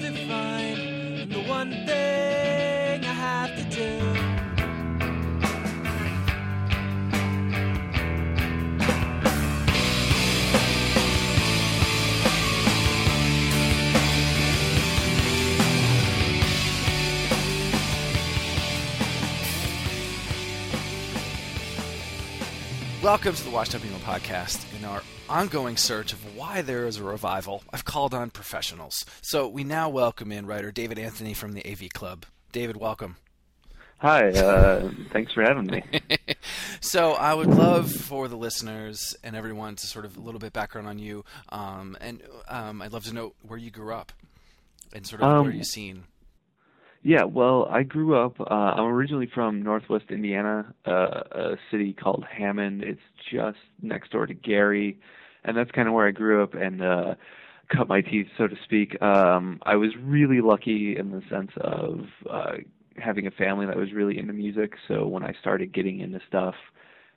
To find the one thing I have to do. Welcome to the Washed Up Emo Podcast. In our ongoing search of why there is a revival, I've called on professionals. So we now welcome in writer David Anthony from the AV Club. David, welcome. Hi, uh, thanks for having me. so I would love for the listeners and everyone to sort of a little bit background on you, um, and um, I'd love to know where you grew up and sort of Um, where you've seen. Yeah, well, I grew up. Uh, I'm originally from Northwest Indiana, uh, a city called Hammond. It's just next door to Gary, and that's kind of where I grew up and uh, cut my teeth, so to speak. Um, I was really lucky in the sense of uh, having a family that was really into music. So when I started getting into stuff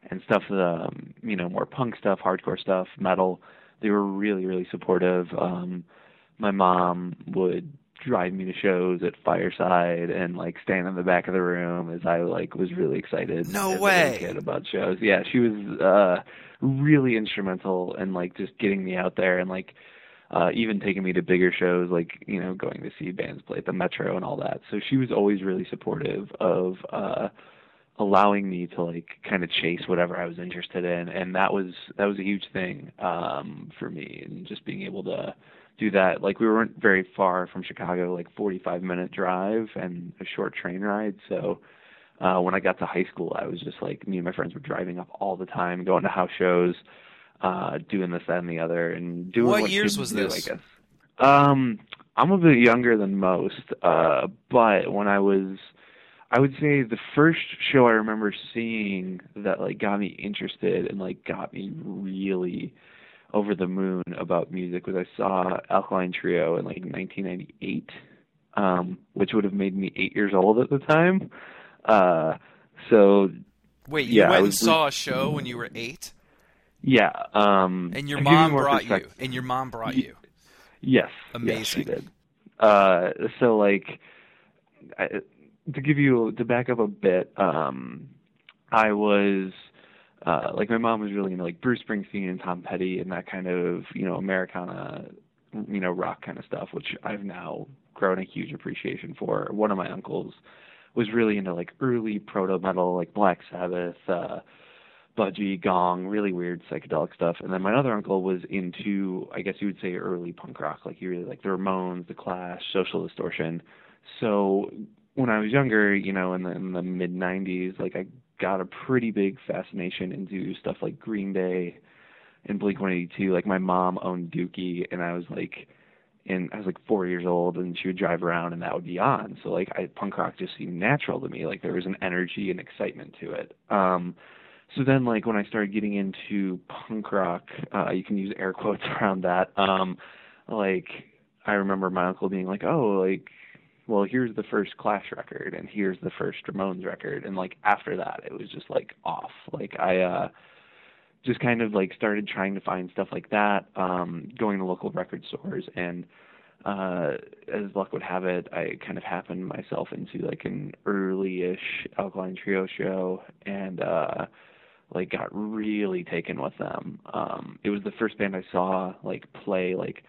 and stuff, um, you know, more punk stuff, hardcore stuff, metal, they were really, really supportive. Um, my mom would drive me to shows at Fireside and like stand in the back of the room as I like was really excited. No as a little way. kid about shows. Yeah, she was uh really instrumental in like just getting me out there and like uh even taking me to bigger shows like, you know, going to see bands play at the Metro and all that. So she was always really supportive of uh allowing me to like kind of chase whatever I was interested in and that was that was a huge thing um for me and just being able to do that. Like we weren't very far from Chicago like 45 minute drive and a short train ride. So uh when I got to high school I was just like me and my friends were driving up all the time going to house shows uh doing this that and the other and doing What what, years was do, this? I guess. Um I'm a bit younger than most uh but when I was I would say the first show I remember seeing that like got me interested and like got me really over the moon about music was I saw Alkaline Trio in like 1998, um, which would have made me eight years old at the time. Uh, so Wait, you yeah, went and saw a show when you were eight, yeah, um, and your mom brought you, and your mom brought you. Yes. Amazing. Yes, she did. Uh, so like, I, to give you to back up a bit, um, I was uh, like my mom was really into like Bruce Springsteen and Tom Petty and that kind of you know Americana, you know rock kind of stuff, which I've now grown a huge appreciation for. One of my uncles was really into like early proto metal, like Black Sabbath. Uh, budgie, gong, really weird psychedelic stuff. And then my other uncle was into, I guess you would say, early punk rock. Like he really liked the Ramones, the Clash, Social Distortion. So when I was younger, you know, in the, in the mid '90s, like I got a pretty big fascination into stuff like Green Day and Blink 182. Like my mom owned Dookie, and I was like. And I was like four years old, and she would drive around, and that would be on. So like, I, punk rock just seemed natural to me. Like there was an energy and excitement to it. Um, so then like when I started getting into punk rock, uh you can use air quotes around that. Um like I remember my uncle being like, "Oh, like well, here's the first Clash record and here's the first Ramones record." And like after that, it was just like off. Like I uh just kind of like started trying to find stuff like that, um going to local record stores and uh, as luck would have it, I kind of happened myself into like an early-ish Alkaline Trio show, and uh, like got really taken with them. Um, it was the first band I saw like play like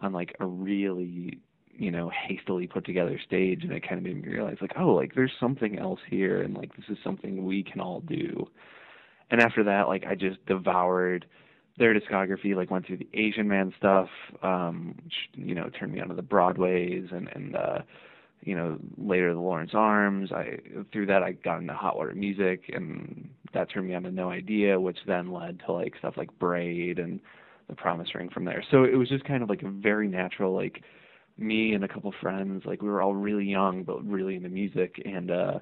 on like a really you know hastily put together stage, and it kind of made me realize like oh like there's something else here, and like this is something we can all do. And after that, like I just devoured their discography, like went through the Asian Man stuff, um, which, you know, turned me onto the Broadways and, and, uh, you know, later the Lawrence Arms. I, through that I got into hot water music and that turned me on to No Idea, which then led to like stuff like Braid and the Promise Ring from there. So it was just kind of like a very natural, like me and a couple friends, like we were all really young, but really into music and, uh,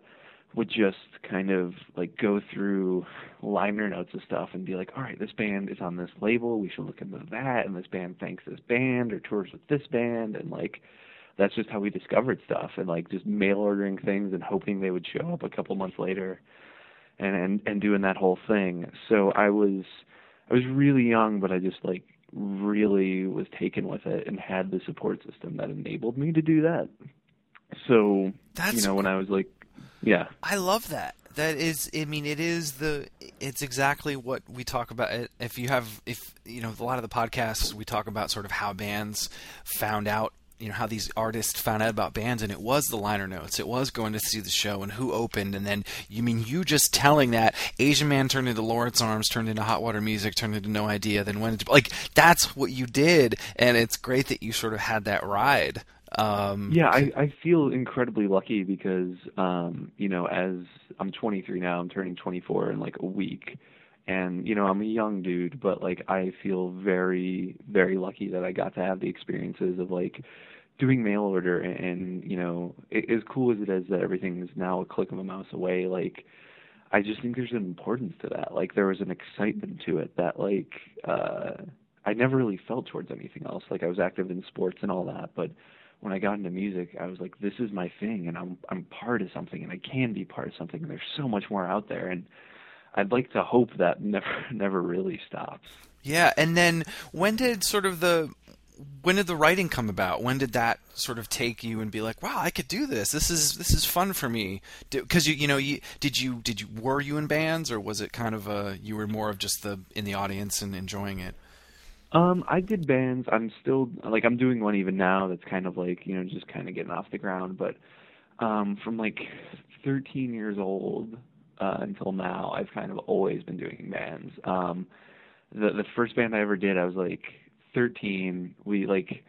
would just kind of like go through liner notes of stuff and be like, all right, this band is on this label, we should look into that, and this band thanks this band or tours with this band, and like that's just how we discovered stuff, and like just mail ordering things and hoping they would show up a couple months later, and and and doing that whole thing. So I was I was really young, but I just like really was taken with it and had the support system that enabled me to do that. So That's you know when I was like yeah. I love that. That is, I mean, it is the, it's exactly what we talk about. If you have, if, you know, a lot of the podcasts, we talk about sort of how bands found out, you know, how these artists found out about bands, and it was the liner notes. It was going to see the show and who opened, and then, you mean, you just telling that Asian Man turned into Lawrence Arms, turned into Hot Water Music, turned into No Idea, then went into, like, that's what you did, and it's great that you sort of had that ride. Um, yeah, I, I feel incredibly lucky because, um, you know, as I'm 23 now, I'm turning 24 in like a week. And, you know, I'm a young dude, but like I feel very, very lucky that I got to have the experiences of like doing mail order and, and you know, it, as cool as it is that everything is now a click of a mouse away, like, I just think there's an importance to that. Like there was an excitement to it that like uh I never really felt towards anything else. Like I was active in sports and all that, but when I got into music, I was like, this is my thing, and I'm I'm part of something, and I can be part of something. And there's so much more out there, and I'd like to hope that never never really stops. Yeah, and then when did sort of the when did the writing come about? When did that sort of take you and be like, "Wow, I could do this. This is this is fun for me." Because you you know you did you did you were you in bands or was it kind of a you were more of just the in the audience and enjoying it? Um, I did bands. I'm still like I'm doing one even now that's kind of like you know just kind of getting off the ground. But um, from like 13 years old uh, until now, I've kind of always been doing bands. Um, the the first band I ever did, I was like 13. We like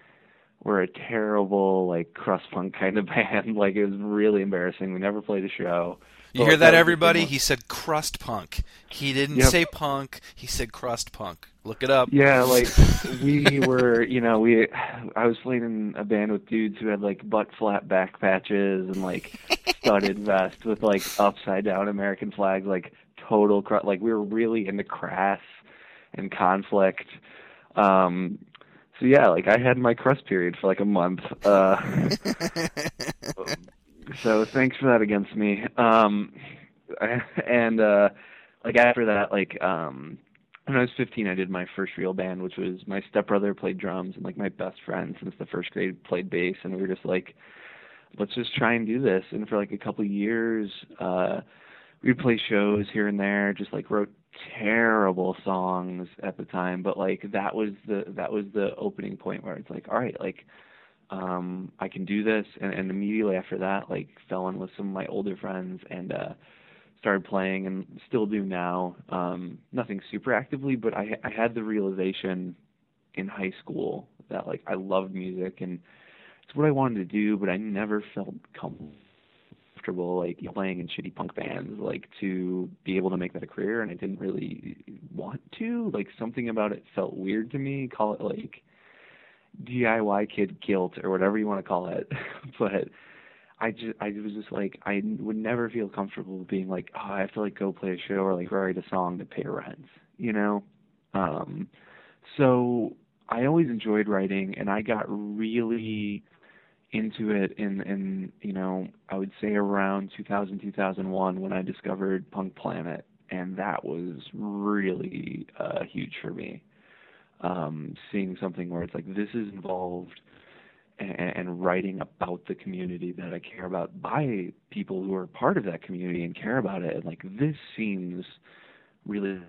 were a terrible like crust punk kind of band. like it was really embarrassing. We never played a show. You hear that, everybody? He said crust punk. He didn't Yep. say punk. He said crust punk. Look it up. Yeah, like we were, you know, we I was playing in a band with dudes who had like butt flap back patches and like studded vest with like upside down American flags, like total cr- like we were really into crass and conflict. Um so yeah, like I had my crust period for like a month. Uh so thanks for that against me. Um and uh like after that like um when I was 15, I did my first real band, which was my stepbrother played drums, and like my best friend since the first grade played bass, and we were just like, let's just try and do this. And for like a couple of years, uh, we'd play shows here and there, just like wrote terrible songs at the time, but like that was the that was the opening point where it's like, all right, like um I can do this, and, and immediately after that, like fell in with some of my older friends and. uh started playing and still do now. Um, nothing super actively, but I I had the realization in high school that like I loved music and it's what I wanted to do, but I never felt comfortable like playing in shitty punk bands like to be able to make that a career and I didn't really want to. Like something about it felt weird to me. Call it like DIY kid guilt or whatever you want to call it. but I just I was just like I would never feel comfortable being like oh I have to like go play a show or like write a song to pay rent you know? Um so I always enjoyed writing and I got really into it in in you know I would say around 2000 2001 when I discovered Punk Planet and that was really uh huge for me. Um seeing something where it's like this is involved and writing about the community that I care about by people who are part of that community and care about it. And like this seems really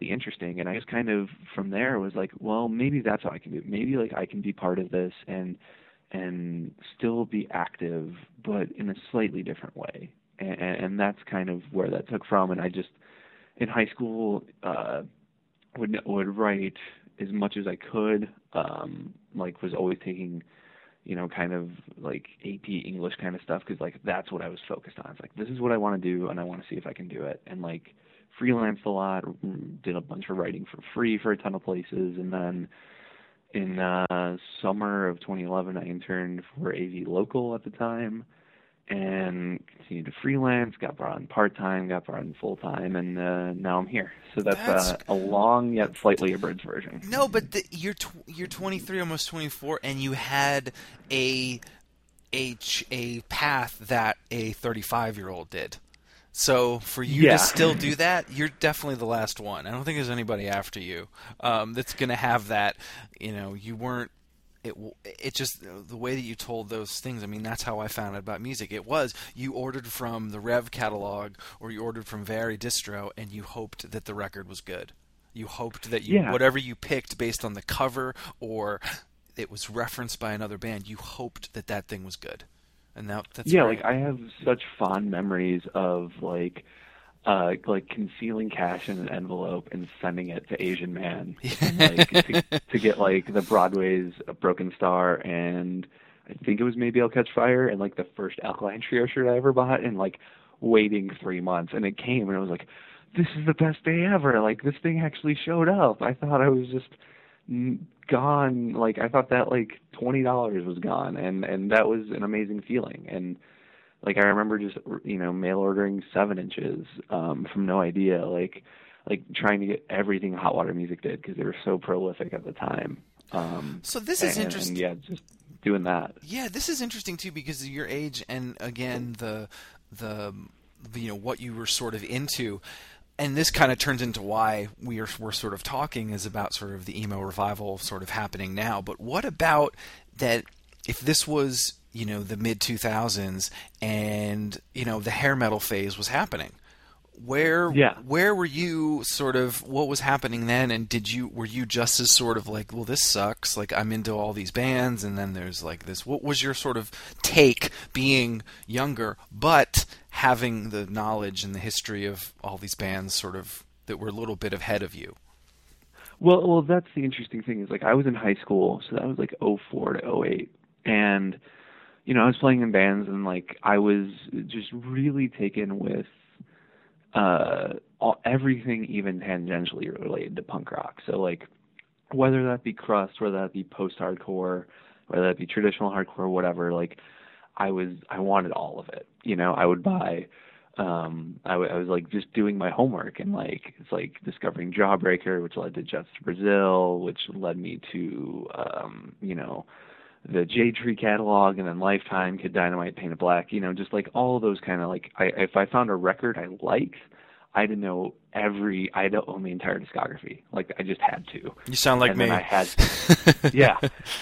interesting. And i just kind of from there was like well maybe that's how i can do it. Maybe like i can be part of this and and still be active but in a slightly different way. And, and that's kind of where that took from. And i just in high school uh would would write as much as i could um like was always taking you know, kind of like AP English kind of stuff because like that's what I was focused on. It's like this is what I want to do and I want to see if I can do it. And like freelanced a lot, did a bunch of writing for free for a ton of places, and then in uh, summer of 2011, I interned for AV Local at the time, and continued to freelance. Got brought on part time, got brought on full time, and uh, now I'm here. So that's, That's- Uh, a long yet slightly abridged version. No, but the, you're tw- you're 23, almost 24, and you had a a a path that a 35 year old did. So for you Yeah. to still do that, you're definitely the last one. I don't think there's anybody after you um, that's going to have that. You know, you weren't. It it just uh, the way that you told those things. I mean, that's how I found out about music. It was you ordered from the Rev catalog or you ordered from Very Distro, and you hoped that the record was good. You hoped that you Yeah. whatever you picked based on the cover or it was referenced by another band, you hoped that that thing was good. And that that's yeah, great. like I have such fond memories of like uh like concealing cash in an envelope and sending it to Asian Man and, like to, to get like the Broadway's Broken Star and I think it was maybe I'll Catch Fire and like the first Alkaline Trio shirt I ever bought and like waiting three months and it came and I was like, This is the best day ever. Like this thing actually showed up. I thought I was just gone like I thought that like twenty dollars was gone and and that was an amazing feeling and like I remember just you know mail ordering seven inches um from no idea like like trying to get everything Hot Water Music did because they were so prolific at the time um So this is and- interesting. and yeah just doing that Yeah, this is interesting too because of your age and again the the you know what you were sort of into. And this kind of turns into why we are we're sort of talking is about sort of the emo revival sort of happening now. But what about that if this was, you know, the mid 2000s and, you know, the hair metal phase was happening? Where Yeah. where were you sort of what was happening then and did you were you just as sort of like well this sucks like I'm into all these bands and then there's like this what was your sort of take being younger but having the knowledge and the history of all these bands sort of that were a little bit ahead of you Well, well, that's the interesting thing is like I was in high school, so that was like '04 to '08, and you know I was playing in bands and like I was just really taken with uh all, everything even tangentially related to punk rock. So like whether that be crust, whether that be post-hardcore, whether that be traditional hardcore, whatever, like I was I wanted all of it. You know, I would buy um I, w- I was like just doing my homework and like it's like discovering Jawbreaker, which led to Jets to Brazil, which led me to um, you know, the Jade Tree catalog and then Lifetime, Kid Dynamite, Paint Painted Black, you know, just like all those kind of like I if I found a record I liked, I had to know every I had to own the entire discography. Like I just had to you sound like and me I had, yeah,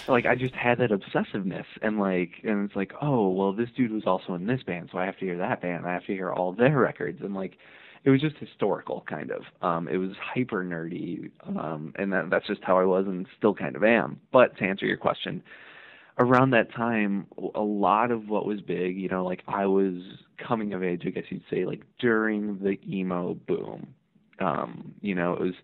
like I just had that obsessiveness, and like, and it's like, oh, well, this dude was also in this band, so I have to hear that band. I have to hear all their records, and like, it was just historical, kind of. Um, it was hyper nerdy, um, and that, that's just how I was, and still kind of am. But to answer your question, around that time, a lot of what was big, you know, like I was coming of age, I guess you'd say, like during the emo boom. Um, you know, it was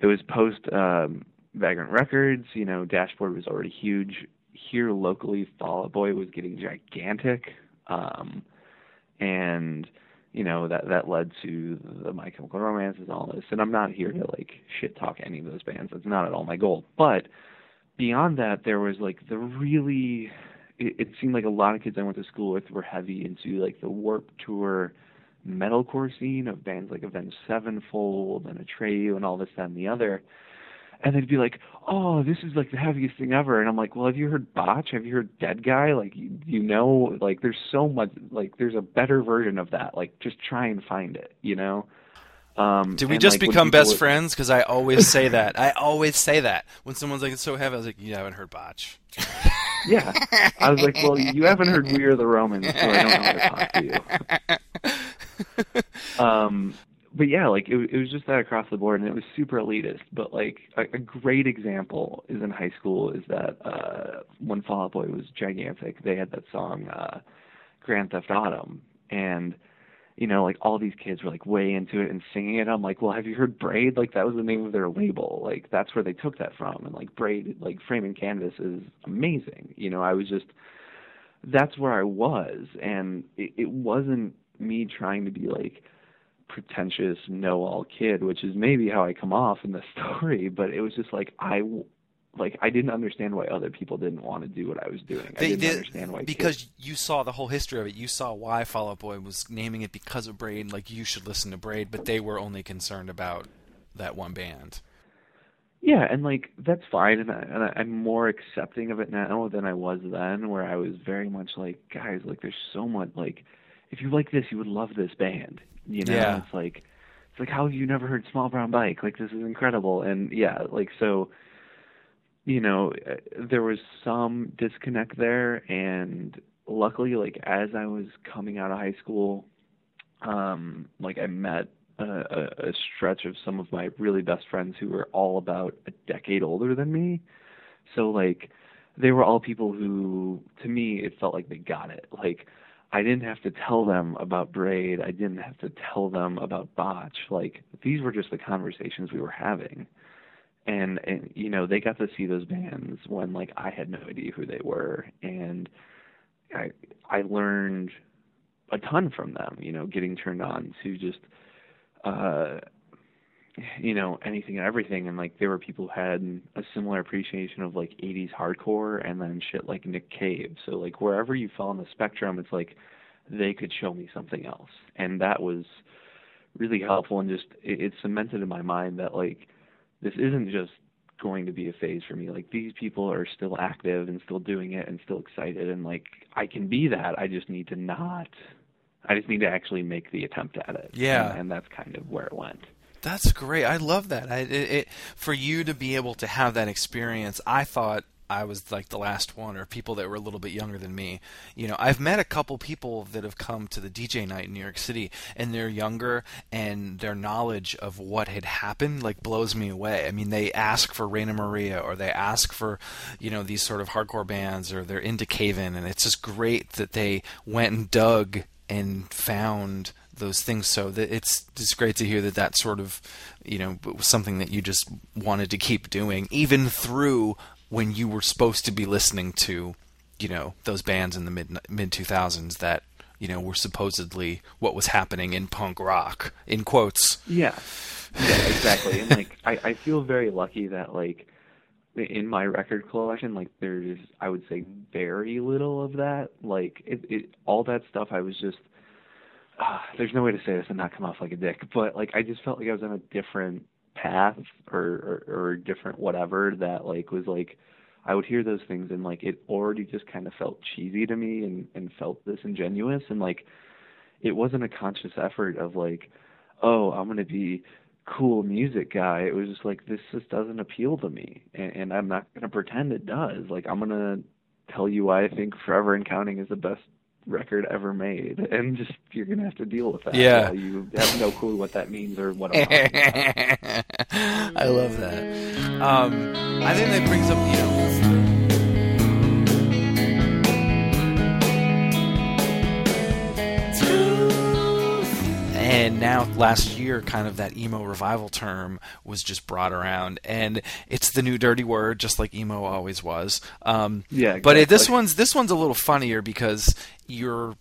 it was post um, Vagrant Records. You know, Dashboard was already huge. Here locally, Fall Out Boy was getting gigantic, um, and you know that that led to the My Chemical Romances and all this. And I'm not here to like shit talk any of those bands. That's not at all my goal. But beyond that, there was like the really. It, it seemed like a lot of kids I went to school with were heavy into like the Warped Tour metalcore scene of bands like Avenged Sevenfold and Atreyu and all this, that, and the other. And they'd be like, "Oh, this is like the heaviest thing ever," and I'm like, "Well, have you heard Botch? Have you heard Dead Guy? Like, you, you know, like there's so much, like there's a better version of that. Like, just try and find it, you know." Um, Did we just like, become best would- friends? Because I always say that. I always say that when someone's like, "It's so heavy," I was like, "You haven't heard Botch." yeah. I was like, well, you haven't heard We Are the Romans, so I don't know how to talk to you. um, but yeah, like it, it was just that across the board, and it was super elitist. But like a, a great example is in high school is that uh, when Fall Out Boy was gigantic, they had that song uh, Grand Theft Autumn, and you know, like all these kids were like way into it and singing it. I'm like, well, have you heard Braid? Like that was the name of their label. Like that's where they took that from. And like Braid, like Frame and Canvas is amazing. You know, I was just, that's where I was. And it, it wasn't me trying to be like pretentious know-all kid, which is maybe how I come off in the story. But it was just like, I like I didn't understand why other people didn't want to do what I was doing. They I didn't did understand why because kids, you saw the whole history of it. You saw why Fall Out Boy was naming it because of Braid. Like you should listen to Braid, but they were only concerned about that one band. yeah, and like that's fine, and, I, and I, I'm more accepting of it now than I was then, where I was very much like, guys, like there's so much like, if you like this, you would love this band. You know, Yeah. it's like, it's like how have you never heard Small Brown Bike? Like this is incredible, and yeah, like so. You know, uh, there was some disconnect there, and luckily, like as I was coming out of high school, um, like I met a, a, a stretch of some of my really best friends who were all about a decade older than me. So like, they were all people who, to me, it felt like they got it. Like, I didn't have to tell them about braid. I didn't have to tell them about botch. Like, these were just the conversations we were having and and you know they got to see those bands when like I had no idea who they were. And I I learned a ton from them you know getting turned on to just uh you know anything and everything. And like there were people who had a similar appreciation of like 80s hardcore and then shit like Nick Cave. So like wherever you fall on the spectrum it's like they could show me something else. And that was really helpful and just it, it cemented in my mind that like this isn't just going to be a phase for me. Like these people are still active and still doing it and still excited and like I can be that. I just need to not I just need to actually make the attempt at it. Yeah. And, and that's kind of where it went. That's great. I love that. I, it, it, for you to be able to have that experience, I thought I was like the last one, or people that were a little bit younger than me. You know, I've met a couple people that have come to the DJ night in New York City, and they're younger, and their knowledge of what had happened like blows me away. I mean, they ask for Rainer Maria, or they ask for, you know, these sort of hardcore bands, or they're into Cave In, and it's just great that they went and dug and found those things. So that it's it's great to hear that that sort of, you know, was something that you just wanted to keep doing, even through when you were supposed to be listening to, you know, those bands in the mid mid two thousands that you know were supposedly what was happening in punk rock in quotes. Yeah. Yeah, exactly. and like I, I feel very lucky that like in my record collection, like there's I would say very little of that. Like it, it all that stuff I was just uh, there's no way to say this and not come off like a dick, but like I just felt like I was on a different path or, or or different whatever that like was like I would hear those things and like it already just kind of felt cheesy to me and and felt disingenuous and like it wasn't a conscious effort of like oh I'm gonna be cool music guy. It was just like this just doesn't appeal to me. And, and I'm not gonna pretend it does. Like I'm gonna tell you why I think Forever and Counting is the best record ever made and just you're gonna have to deal with that Yeah. you have no clue what that means or what. I love that. Um, I think that brings up, you know, and now last year kind of that emo revival term was just brought around and it's the new dirty word just like emo always was um, Yeah, but it, this one's this one's a little funnier because you're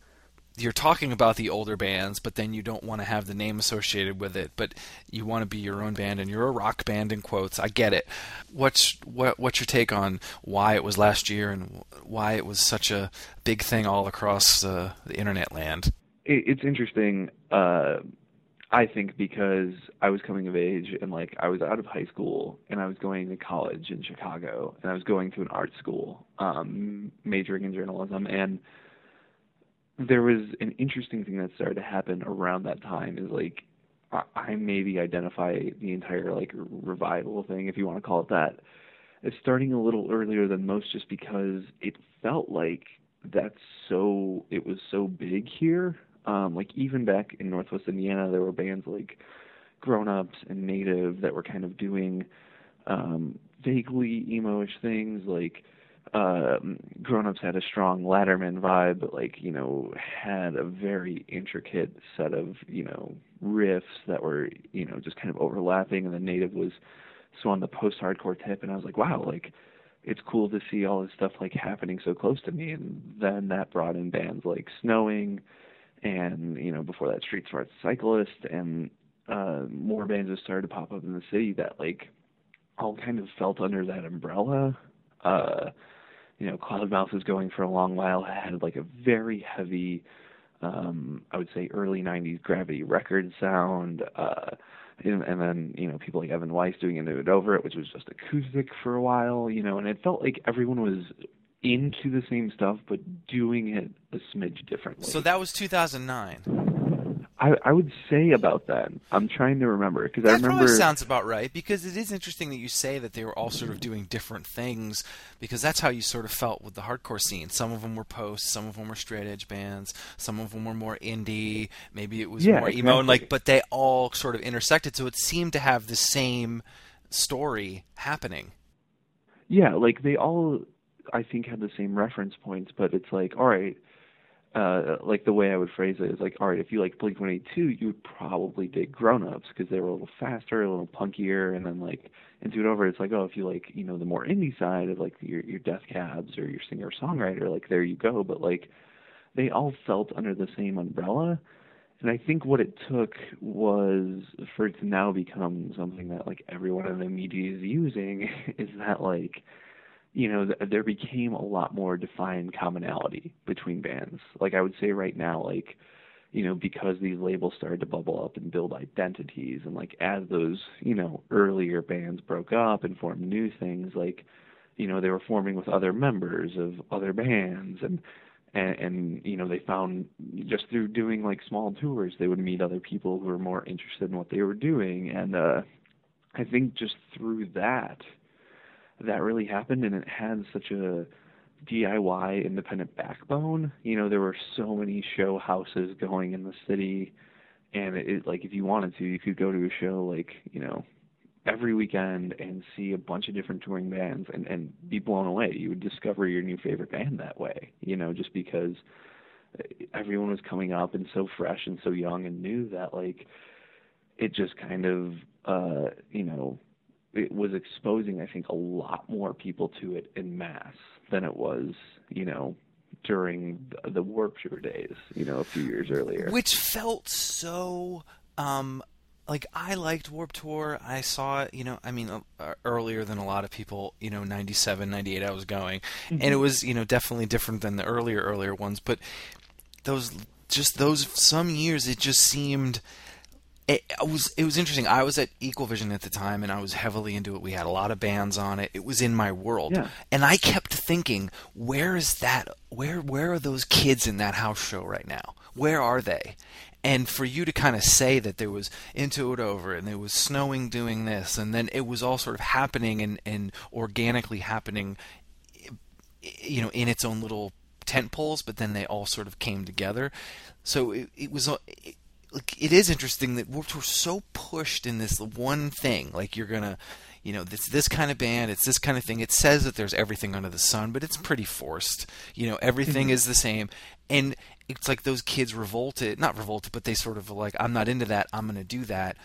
you're talking about the older bands, but then you don't want to have the name associated with it, but you want to be your own band and you're a rock band in quotes. I get it. What's what what's your take on why it was last year and why it was such a big thing all across uh, the internet land? it, it's interesting uh i think because i was coming of age and like i was out of high school and i was going to college in chicago and i was going to an art school um majoring in journalism and there was an interesting thing that started to happen around that time is like I, I maybe identify the entire like revival thing if you want to call it that it's starting a little earlier than most just because it felt like that's so it was so big here. Um, like even back in Northwest Indiana, there were bands like Grown Ups and Native that were kind of doing um, vaguely emo-ish things. Like um, Grown Ups had a strong Latterman vibe, but like you know had a very intricate set of you know riffs that were you know just kind of overlapping, and the Native was so on the post-hardcore tip, and I was like, wow, like it's cool to see all this stuff like happening so close to me and then that brought in bands like snowing and you know before that street smart cyclist and uh more bands have started to pop up in the city that like all kind of felt under that umbrella. Uh you know cloudmouth was going for a long while had like a very heavy um i would say early 90s gravity record sound uh and, and then you know people like Evan Weiss doing It Over It, which was just acoustic for a while, you know, and it felt like everyone was into the same stuff but doing it a smidge differently. So that was 2009. I, I would say about that. I'm trying to remember because I remember. probably sounds about right because it is interesting that you say that they were all sort of doing different things because that's how you sort of felt with the hardcore scene. Some of them were post, some of them were straight edge bands, some of them were more indie. Maybe it was Yeah, more emo, and like, but they all sort of intersected, so it seemed to have the same story happening. Yeah, like they all, I think, had the same reference points, but it's like, all right, uh, like the way I would phrase it is like, all right, if you like Blink 182, you would probably dig Grown Ups because they were a little faster, a little punkier, and then like into it over, it's like, oh, if you like, you know, the more indie side of like your your Death Cabs or your singer songwriter, like there you go. But like, they all felt under the same umbrella. And I think what it took was for it to now become something that like everyone in the media is using is that like you know th- there became a lot more defined commonality between bands. Like I would say right now like you know because these labels started to bubble up and build identities and like as those you know earlier bands broke up and formed new things like you know they were forming with other members of other bands and and, and you know they found just through doing like small tours they would meet other people who were more interested in what they were doing and uh i think just through that that really happened and it had such a diy independent backbone you know there were so many show houses going in the city and it, it like if you wanted to you could go to a show like you know every weekend and see a bunch of different touring bands and and be blown away. You would discover your new favorite band that way, you know, just because everyone was coming up and so fresh and so young and new that like it just kind of uh you know it was exposing I think a lot more people to it in mass than it was, you know, during the, the Warped Tour days, you know, a few years earlier. which felt so um like I liked Warped Tour. I saw it, you know, I mean, uh, earlier than a lot of people, you know, 97, 98 I was going. And it was, you know, definitely different than the earlier earlier ones, but those just those some years it just seemed it, it was it was interesting. I was at Equal Vision at the time, and I was heavily into it. We had a lot of bands on it. It was in my world, Yeah. and I kept thinking, where is that? Where where are those kids in that house show right now? Where are they? And for you to kind of say that there was Into It Over and there was Snowing doing this, and then it was all sort of happening and, and organically happening, you know, in its own little tent poles, but then they all sort of came together. So it, it was. It, like it is interesting that we're, we're so pushed in this one thing. Like you're gonna, you know, it's this kind of band, it's this kind of thing. It says that there's everything under the sun, but it's pretty forced. You know, everything is the same, and it's like those kids revolted, not revolted, but they sort of like, I'm not into that. I'm gonna do that.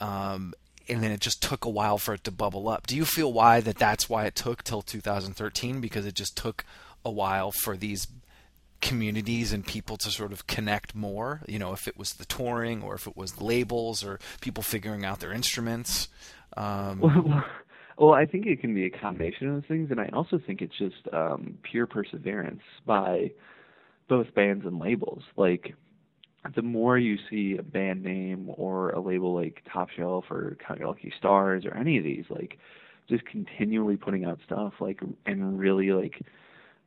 Um, and then it just took a while for it to bubble up. Do you feel why that that's why it took till 2013 because it just took a while for these communities and people to sort of connect more. You know, if it was the touring or if it was labels or people figuring out their instruments. Um, Well, well, I think it can be a combination of those things, and I also think it's just um, pure perseverance by both bands and labels. Like, the more you see a band name or a label like Top Shelf or Count Your Lucky Stars or any of these, like, just continually putting out stuff, like, and really like,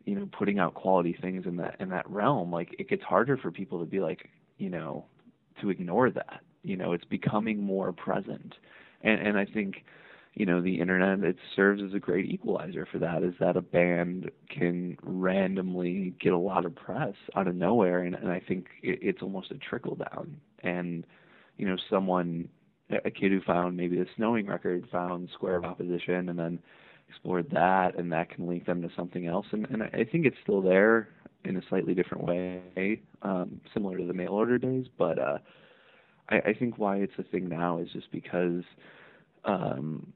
you know, putting out quality things in that in that realm, like, it gets harder for people to be like, you know, to ignore that. You know, it's becoming more present, and and I think you know the internet it serves as a great equalizer for that is that a band can randomly get a lot of press out of nowhere and, and i think it, it's almost a trickle down and you know someone a kid who found maybe the snowing record found square of opposition and then explored that and that can link them to something else and, and i think it's still there in a slightly different way um similar to the mail order days but uh i i think why it's a thing now is just because um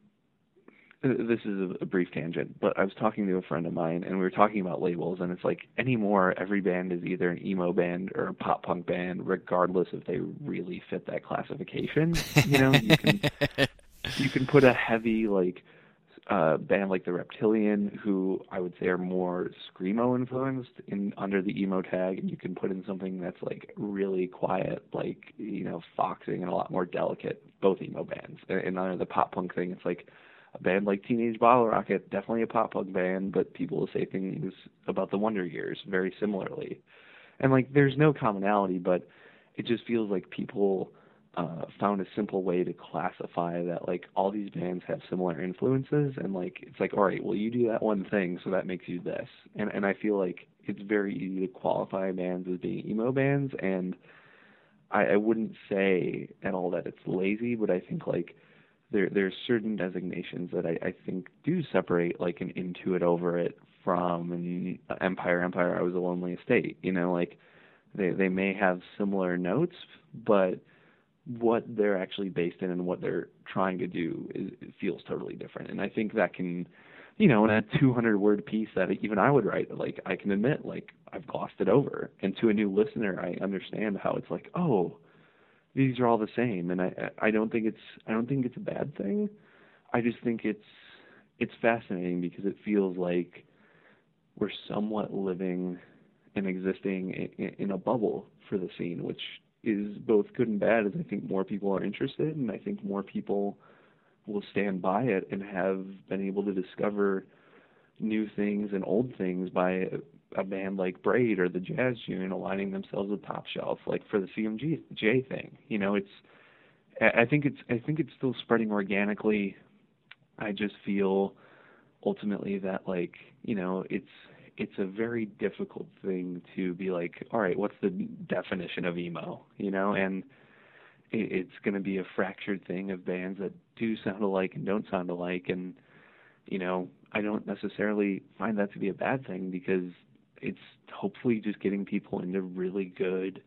this is a, brief tangent, but I was talking to a friend of mine and we were talking about labels and it's like anymore every band is either an emo band or a pop punk band, regardless if they really fit that classification. You know, you can you can put a heavy like uh band like the Reptilian, who I would say are more screamo influenced in under the emo tag, and you can put in something that's like really quiet, like you know, foxing and a lot more delicate, both emo bands. And under the pop punk thing, it's like a band like Teenage Bottle Rocket, definitely a pop punk band, but people will say things about the Wonder Years very similarly. And like there's no commonality, but it just feels like people uh found a simple way to classify that like all these bands have similar influences and like it's like all right well you do that one thing so that makes you this and and i feel like it's very easy to qualify bands as being emo bands and i i wouldn't say at all that it's lazy but i think like there there's certain designations that I, I think do separate like an Into It Over It from an Empire Empire I was a lonely estate. You know, like they they may have similar notes, but what they're actually based in and what they're trying to do is feels totally different. And I think that can you know, in a 200 word piece that even I would write, like I can admit, like I've glossed it over. And to a new listener, I understand how it's like, oh, these are all the same and i i don't think it's i don't think it's a bad thing i just think it's it's fascinating because it feels like we're somewhat living and existing in, in a bubble for the scene which is both good and bad as i think more people are interested and i think more people will stand by it and have been able to discover new things and old things by a band like Braid or the Jazz June aligning themselves with Top Shelf, like for the CMG J thing. You know, it's I think it's I think it's still spreading organically. I just feel ultimately that like you know it's it's a very difficult thing to be like all right what's the definition of emo you know and it's going to be a fractured thing of bands that do sound alike and don't sound alike and you know I don't necessarily find that to be a bad thing because it's hopefully just getting people into really good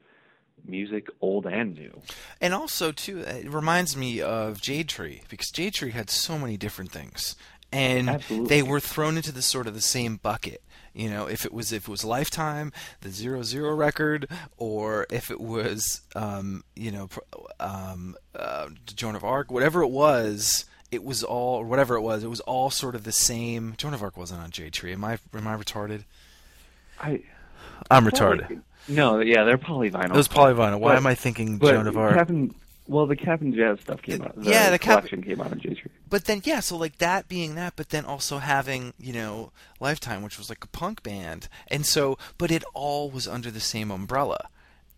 music, old and new. And also, too, it reminds me of Jade Tree because Jade Tree had so many different things, and Absolutely. they were thrown into the sort of the same bucket. You know, if it was if it was Lifetime, the Zero Zero record, or if it was, um, you know, um, uh, Joan of Arc, whatever it was, it was all or whatever it was. It was all sort of the same. Joan of Arc wasn't on Jade Tree. Am I am I retarded? I I'm retarded. No, yeah, they're polyvinyl. It was polyvinyl. Why But- am I thinking Joan of Arc? Captain, well, the Captain Jazz stuff came out. The Yeah, the Cap- collection came out in Jade Tree. But then yeah, so like that being that, but then also having you know Lifetime, which was like a punk band, and so but it all was under the same umbrella,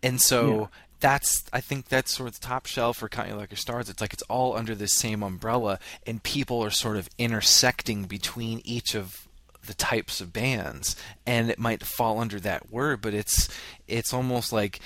and so. Yeah. That's I think that's sort of the top shelf for Count Your Lucky Stars. It's like it's all under the same umbrella, and people are sort of intersecting between each of the types of bands, and it might fall under that word, but it's it's almost like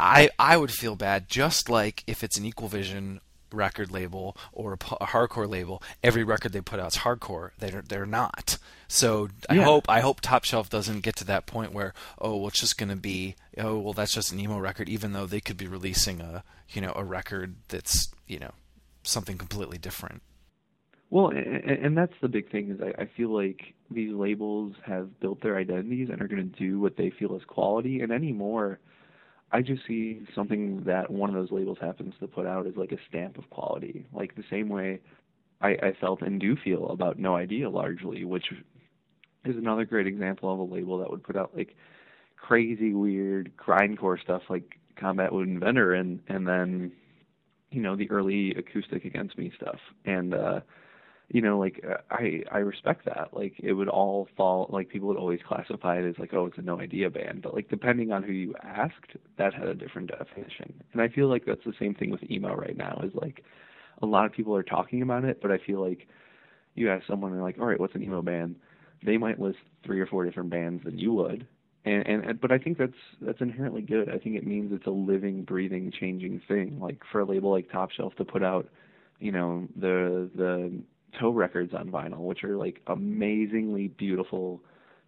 I I would feel bad just like if it's an Equal Vision record label or a, a hardcore label, every record they put out is hardcore. They're they're not. So I Yeah. hope I hope Top Shelf doesn't get to that point where oh well it's just going to be oh well that's just an emo record, even though they could be releasing a you know a record that's you know something completely different. Well, and, and that's the big thing is I, I feel like these labels have built their identities and are going to do what they feel is quality. And anymore, I just see something that one of those labels happens to put out as like a stamp of quality, like the same way I, I felt and do feel about No Idea largely, which is another great example of a label that would put out like crazy, weird grindcore stuff like Combat Wounded Veteran and and then you know the early acoustic against me stuff. And uh you know like uh, i i respect that like it would all fall like people would always classify it as like oh it's a no idea band but like depending on who you asked that had a different definition and i feel like that's the same thing with emo right now is like a lot of people are talking about it, but I feel like you ask someone and like, all right, what's an emo band? They might list three or four different bands than you would, and, and and but I think that's that's inherently good. I think it means it's a living, breathing, changing thing. Like for a label like Top Shelf to put out, you know, the the toe records on vinyl, which are like amazingly beautiful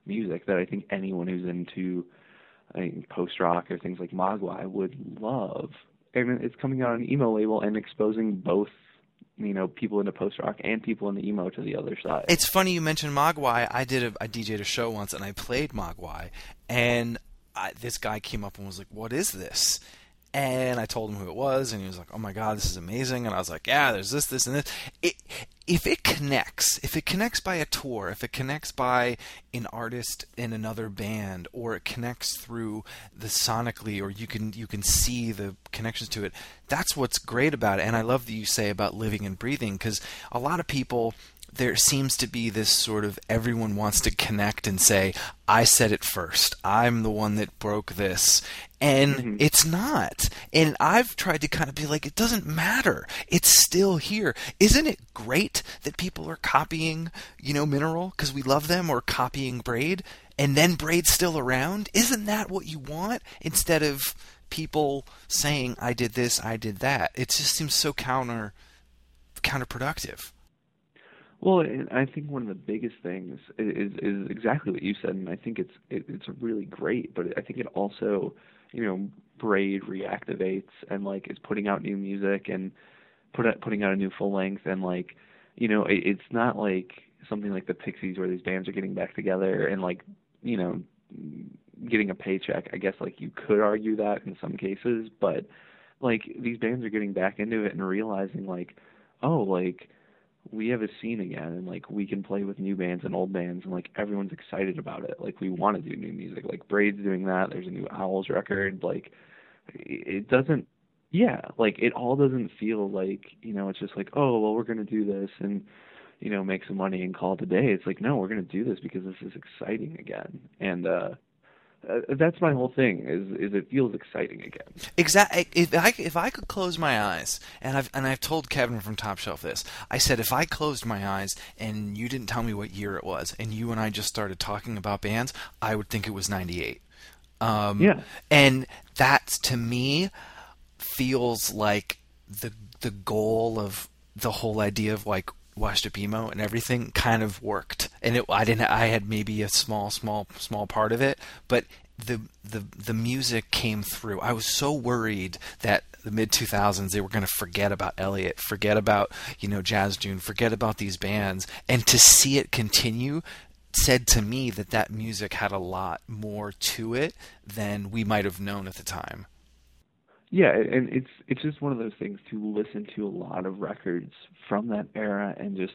music that I think anyone who's into I mean, post rock or things like Mogwai would love. And it's coming out on an emo label and exposing both you know people into post rock and people into emo to the other side. It's funny you mentioned Mogwai. I did a I DJed a show once and I played Mogwai, and I, this guy came up and was like, "What is this?" And I told him who it was, and he was like, "Oh my god, this is amazing!" And I was like, "Yeah, there's this, this, and this." It, if it connects, if it connects by a tour, if it connects by an artist in another band, or it connects through the sonically, or you can you can see the connections to it, that's what's great about it. And I love that you say about living and breathing, because a lot of people there seems to be this sort of everyone wants to connect and say, I said it first. I'm the one that broke this. And mm-hmm. it's not. And I've tried to kind of be like, it doesn't matter. It's still here. Isn't it great that people are copying, you know, Mineral because we love them or copying Braid and then Braid's still around? Isn't that what you want instead of people saying, I did this, I did that? It just seems so counter counterproductive. Well, I think one of the biggest things is is exactly what you said, and I think it's it, it's really great. But I think it also, you know, Braid reactivates and like is putting out new music and put out, putting out a new full length and like, you know, it, it's not like something like the Pixies where these bands are getting back together and like, you know, getting a paycheck. I guess like you could argue that in some cases, but like these bands are getting back into it and realizing like, oh, like we have a scene again and like we can play with new bands and old bands and like everyone's excited about it. Like we want to do new music. Like braid's doing that. There's a new owls record. Like it doesn't yeah like it all doesn't feel like you know it's just like oh well we're going to do this and you know make some money and call it a day. It's like no we're going to do this because this is exciting again. And uh uh, that's my whole thing is is it feels exciting again. Exactly. If I if I could close my eyes, and I've and I've told Kevin from Top Shelf this, I said if I closed my eyes and you didn't tell me what year it was, and you and I just started talking about bands, I would think it was '98. Um, yeah. And that to me feels like the the goal of the whole idea of like washed up emo and everything kind of worked. And it, I didn't. I had maybe a small, small, small part of it, but the the the music came through. I was so worried that the mid 2000s they were going to forget about Elliott, forget about you know Jazz June, forget about these bands, and to see it continue said to me that that music had a lot more to it than we might have known at the time. Yeah, and it's it's just one of those things to listen to a lot of records from that era and just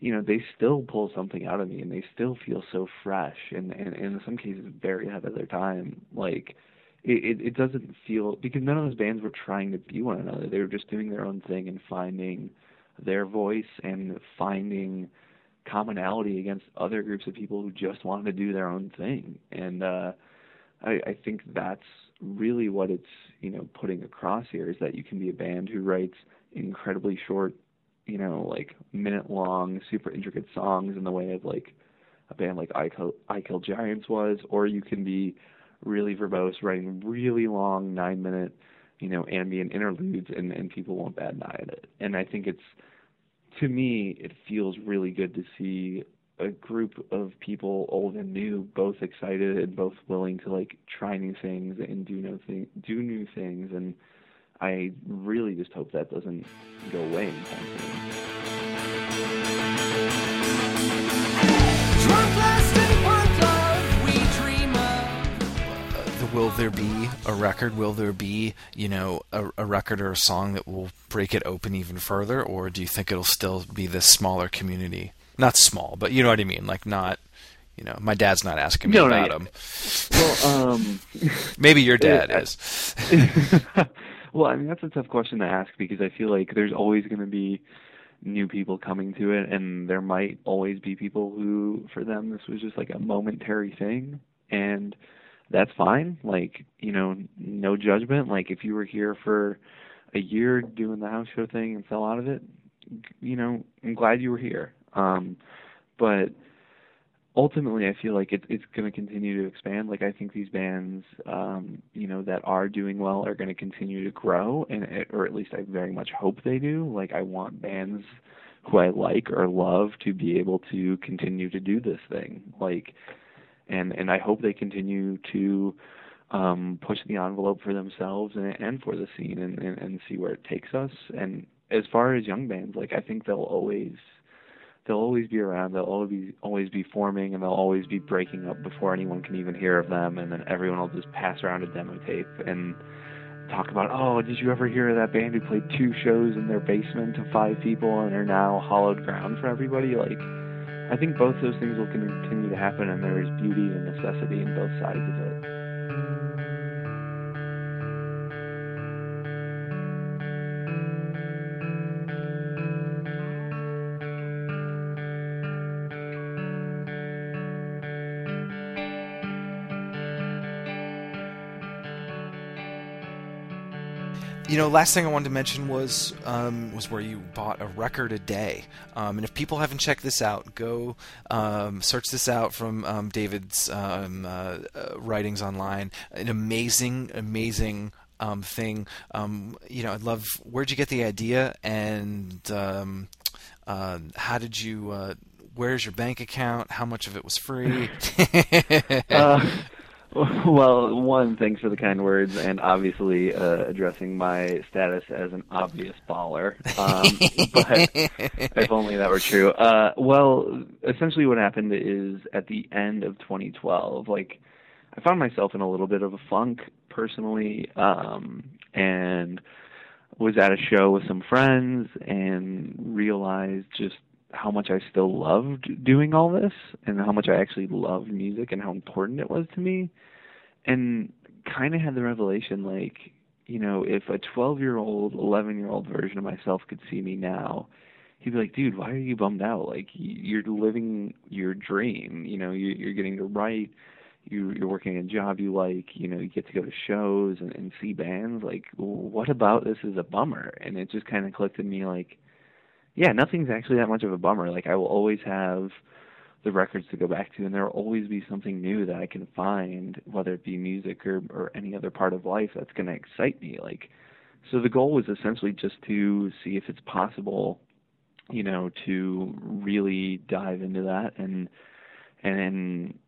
you know they still pull something out of me and they still feel so fresh and and, and in some cases very ahead of their time. Like it, it it doesn't feel because none of those bands were trying to be one another. They were just doing their own thing and finding their voice and finding commonality against other groups of people who just wanted to do their own thing. And uh I, I think that's really what it's you know putting across here is that you can be a band who writes incredibly short, you know, like minute long, super intricate songs in the way of like a band like I Kill, I Kill Giants was, or you can be really verbose, writing really long nine minute, you know, ambient interludes, and and people won't bat an eye at it. And I think it's to me, it feels really good to see a group of people, old and new, both excited and both willing to like try new things and do new thing, do new things, and I really just hope that doesn't go away anytime soon. will there be a record? Will there be, you know, a, a, record or a song that will break it open even further, or do you think it'll still be this smaller community? Not small, but you know what I mean. Like not, you know, my dad's not asking me no, about no, Well, um, maybe your dad is. well, I mean that's a tough question to ask because I feel like there's always going to be new people coming to it, and there might always be people who, for them, this was just like a momentary thing, and that's fine. Like, you know, no judgment. Like, if you were here for a year doing the house show thing and fell out of it, you know, I'm glad you were here. Um, but ultimately I feel like it's it's going to continue to expand. Like I think these bands, um, you know, that are doing well are going to continue to grow, and it, or at least I very much hope they do. Like I want bands who I like or love to be able to continue to do this thing. Like, and and I hope they continue to um, push the envelope for themselves and, and for the scene and, and and see where it takes us. And as far as young bands, like I think they'll always they'll always be around. They'll always be always be forming, and they'll always be breaking up before anyone can even hear of them. And then everyone will just pass around a demo tape and talk about, oh, did you ever hear of that band who played two shows in their basement to five people and are now hollowed ground for everybody? Like, I think both those things will continue to happen, and there is beauty and necessity in both sides of it. You know, last thing I wanted to mention was um, was where you bought a record a day. Um, and if people haven't checked this out, go um, search this out from um, David's um, uh, uh, writings online. An amazing, amazing um, thing. you know, I'd love. Where'd you get the idea, and uh, how did you? Uh, where's your bank account? How much of it was free? uh, Well, one, thanks for the kind words, and obviously uh, addressing my status as an obvious baller. Um, but if only that were true. Uh, well, essentially, what happened is at the end of 2012, like I found myself in a little bit of a funk personally, um, and was at a show with some friends and realized just how much I still loved doing all this and how much I actually loved music and how important it was to me. And kind of had the revelation like, you know, if a 12 year old, 11 year old version of myself could see me now, he'd be like, dude, why are you bummed out? Like, you're living your dream. You know, you're getting to write. You, you're working a job you like. You know, you get to go to shows and, and see bands. Like, what about this is a bummer? And it just kind of clicked in me like, yeah, nothing's actually that much of a bummer. Like I will always have the records to go back to, and there will always be something new that I can find, whether it be music or or any other part of life that's going to excite me. Like, so the goal was essentially just to see if it's possible, you know, to really dive into that and and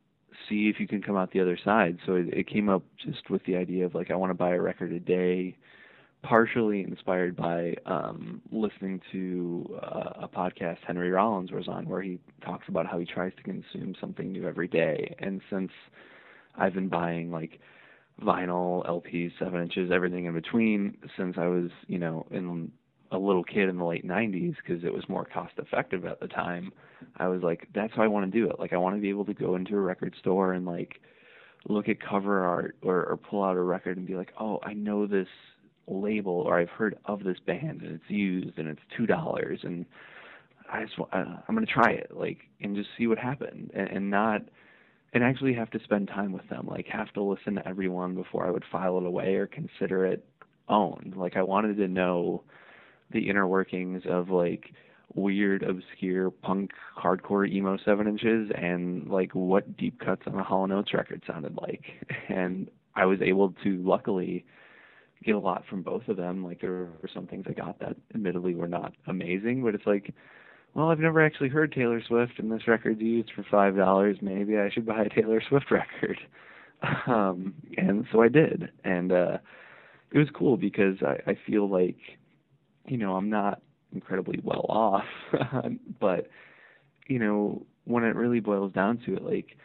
see if you can come out the other side. So it, it came up just with the idea of like I want to buy a record a day partially inspired by um, listening to uh, a podcast Henry Rollins was on, where he talks about how he tries to consume something new every day. And since I've been buying like vinyl, LPs, seven inches, everything in between, since I was, you know, in a little kid in the late 90s because it was more cost effective at the time. I was like, that's how I want to do it. Like, I want to be able to go into a record store and like look at cover art or, or pull out a record and be like, oh, I know this label or I've heard of this band and it's used and it's two dollars and I just uh, I'm gonna try it like and just see what happens and, and not and actually have to spend time with them like have to listen to everyone before I would file it away or consider it owned. Like I wanted to know the inner workings of like weird obscure punk hardcore emo seven inches and like what deep cuts on a Hall and Oates record sounded like and I was able to luckily get a lot from both of them. Like there were some things I got that admittedly were not amazing, but it's like, well, I've never actually heard Taylor Swift, and this record's used for five dollars. Maybe I should buy a Taylor Swift record. um, and so I did, and uh, it was cool because I, I feel like, you know, I'm not incredibly well off, but you know, when it really boils down to it, like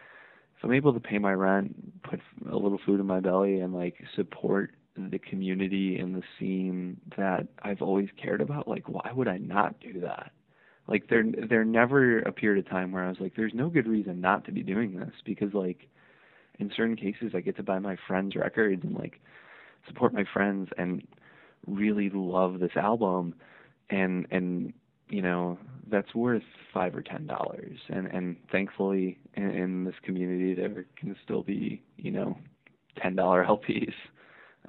if I'm able to pay my rent, put a little food in my belly, and like support the community and the scene that I've always cared about, like why would I not do that? Like there there never appeared a time where I was like, there's no good reason not to be doing this because like in certain cases I get to buy my friends records and like support my friends and really love this album. And and you know that's worth five or ten dollars. And and thankfully in, in this community there can still be you know ten dollar lps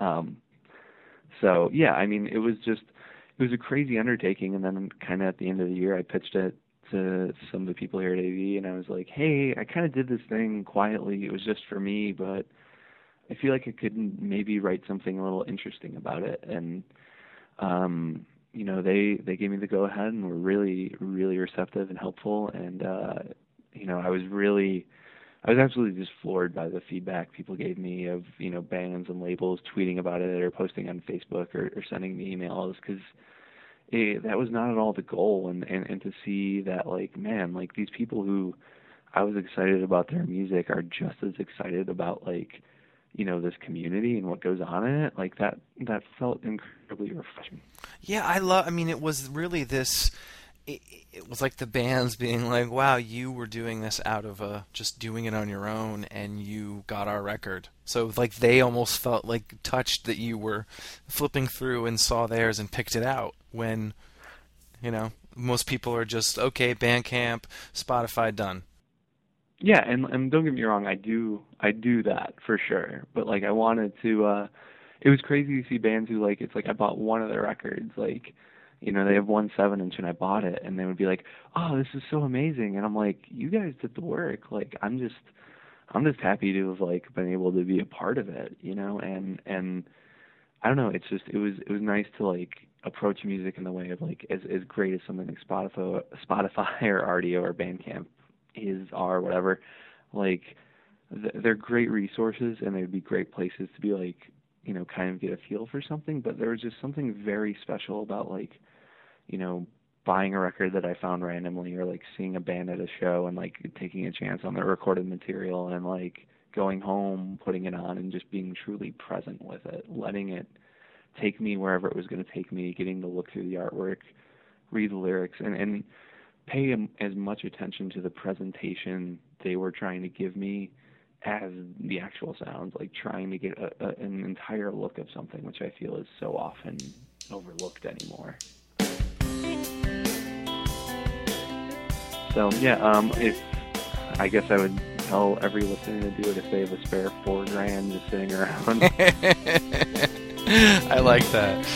um, so yeah, I mean, it was just it was a crazy undertaking. And then kind of at the end of the year, I pitched it to some of the people here at AV, and I was like, hey, I kind of did this thing quietly. It was just for me, but I feel like I could maybe write something a little interesting about it. And um, you know, they they gave me the go ahead and were really really receptive and helpful. And uh, you know, I was really I was absolutely just floored by the feedback people gave me of you know bands and labels tweeting about it or posting on Facebook or, or sending me emails because that was not at all the goal. And, and and to see that like man like these people who I was excited about their music are just as excited about like you know this community and what goes on in it like that that felt incredibly refreshing. Yeah i love i mean it was really this it, it, was like the bands being like, "Wow, you were doing this out of uh, just doing it on your own, and you got our record." So like they almost felt like touched that you were flipping through and saw theirs and picked it out. When you know most people are just okay, Bandcamp, Spotify, done. Yeah, and and don't get me wrong, I do I do that for sure. But like I wanted to. uh It was crazy to see bands who like it's like I bought one of their records like you know, they have one seven inch and I bought it and they would be like, Oh, this is so amazing. And I'm like, You guys did the work. Like I'm just I'm just happy to have like been able to be a part of it, you know, and and I don't know, it's just it was it was nice to like approach music in the way of like as as great as something like Spotify Spotify or Rdio or Bandcamp is are whatever, like they're great resources and they'd be great places to be like you know, kind of get a feel for something, but there was just something very special about like, you know, buying a record that I found randomly or like seeing a band at a show and like taking a chance on their recorded material and like going home, putting it on and just being truly present with it, letting it take me wherever it was going to take me, getting to look through the artwork, read the lyrics and and pay as much attention to the presentation they were trying to give me as the actual sounds, like trying to get a, a, an entire look of something, which I feel is so often overlooked anymore. So yeah, um, if I guess I would tell every listener to do it if they have a spare four grand just sitting around. I like that.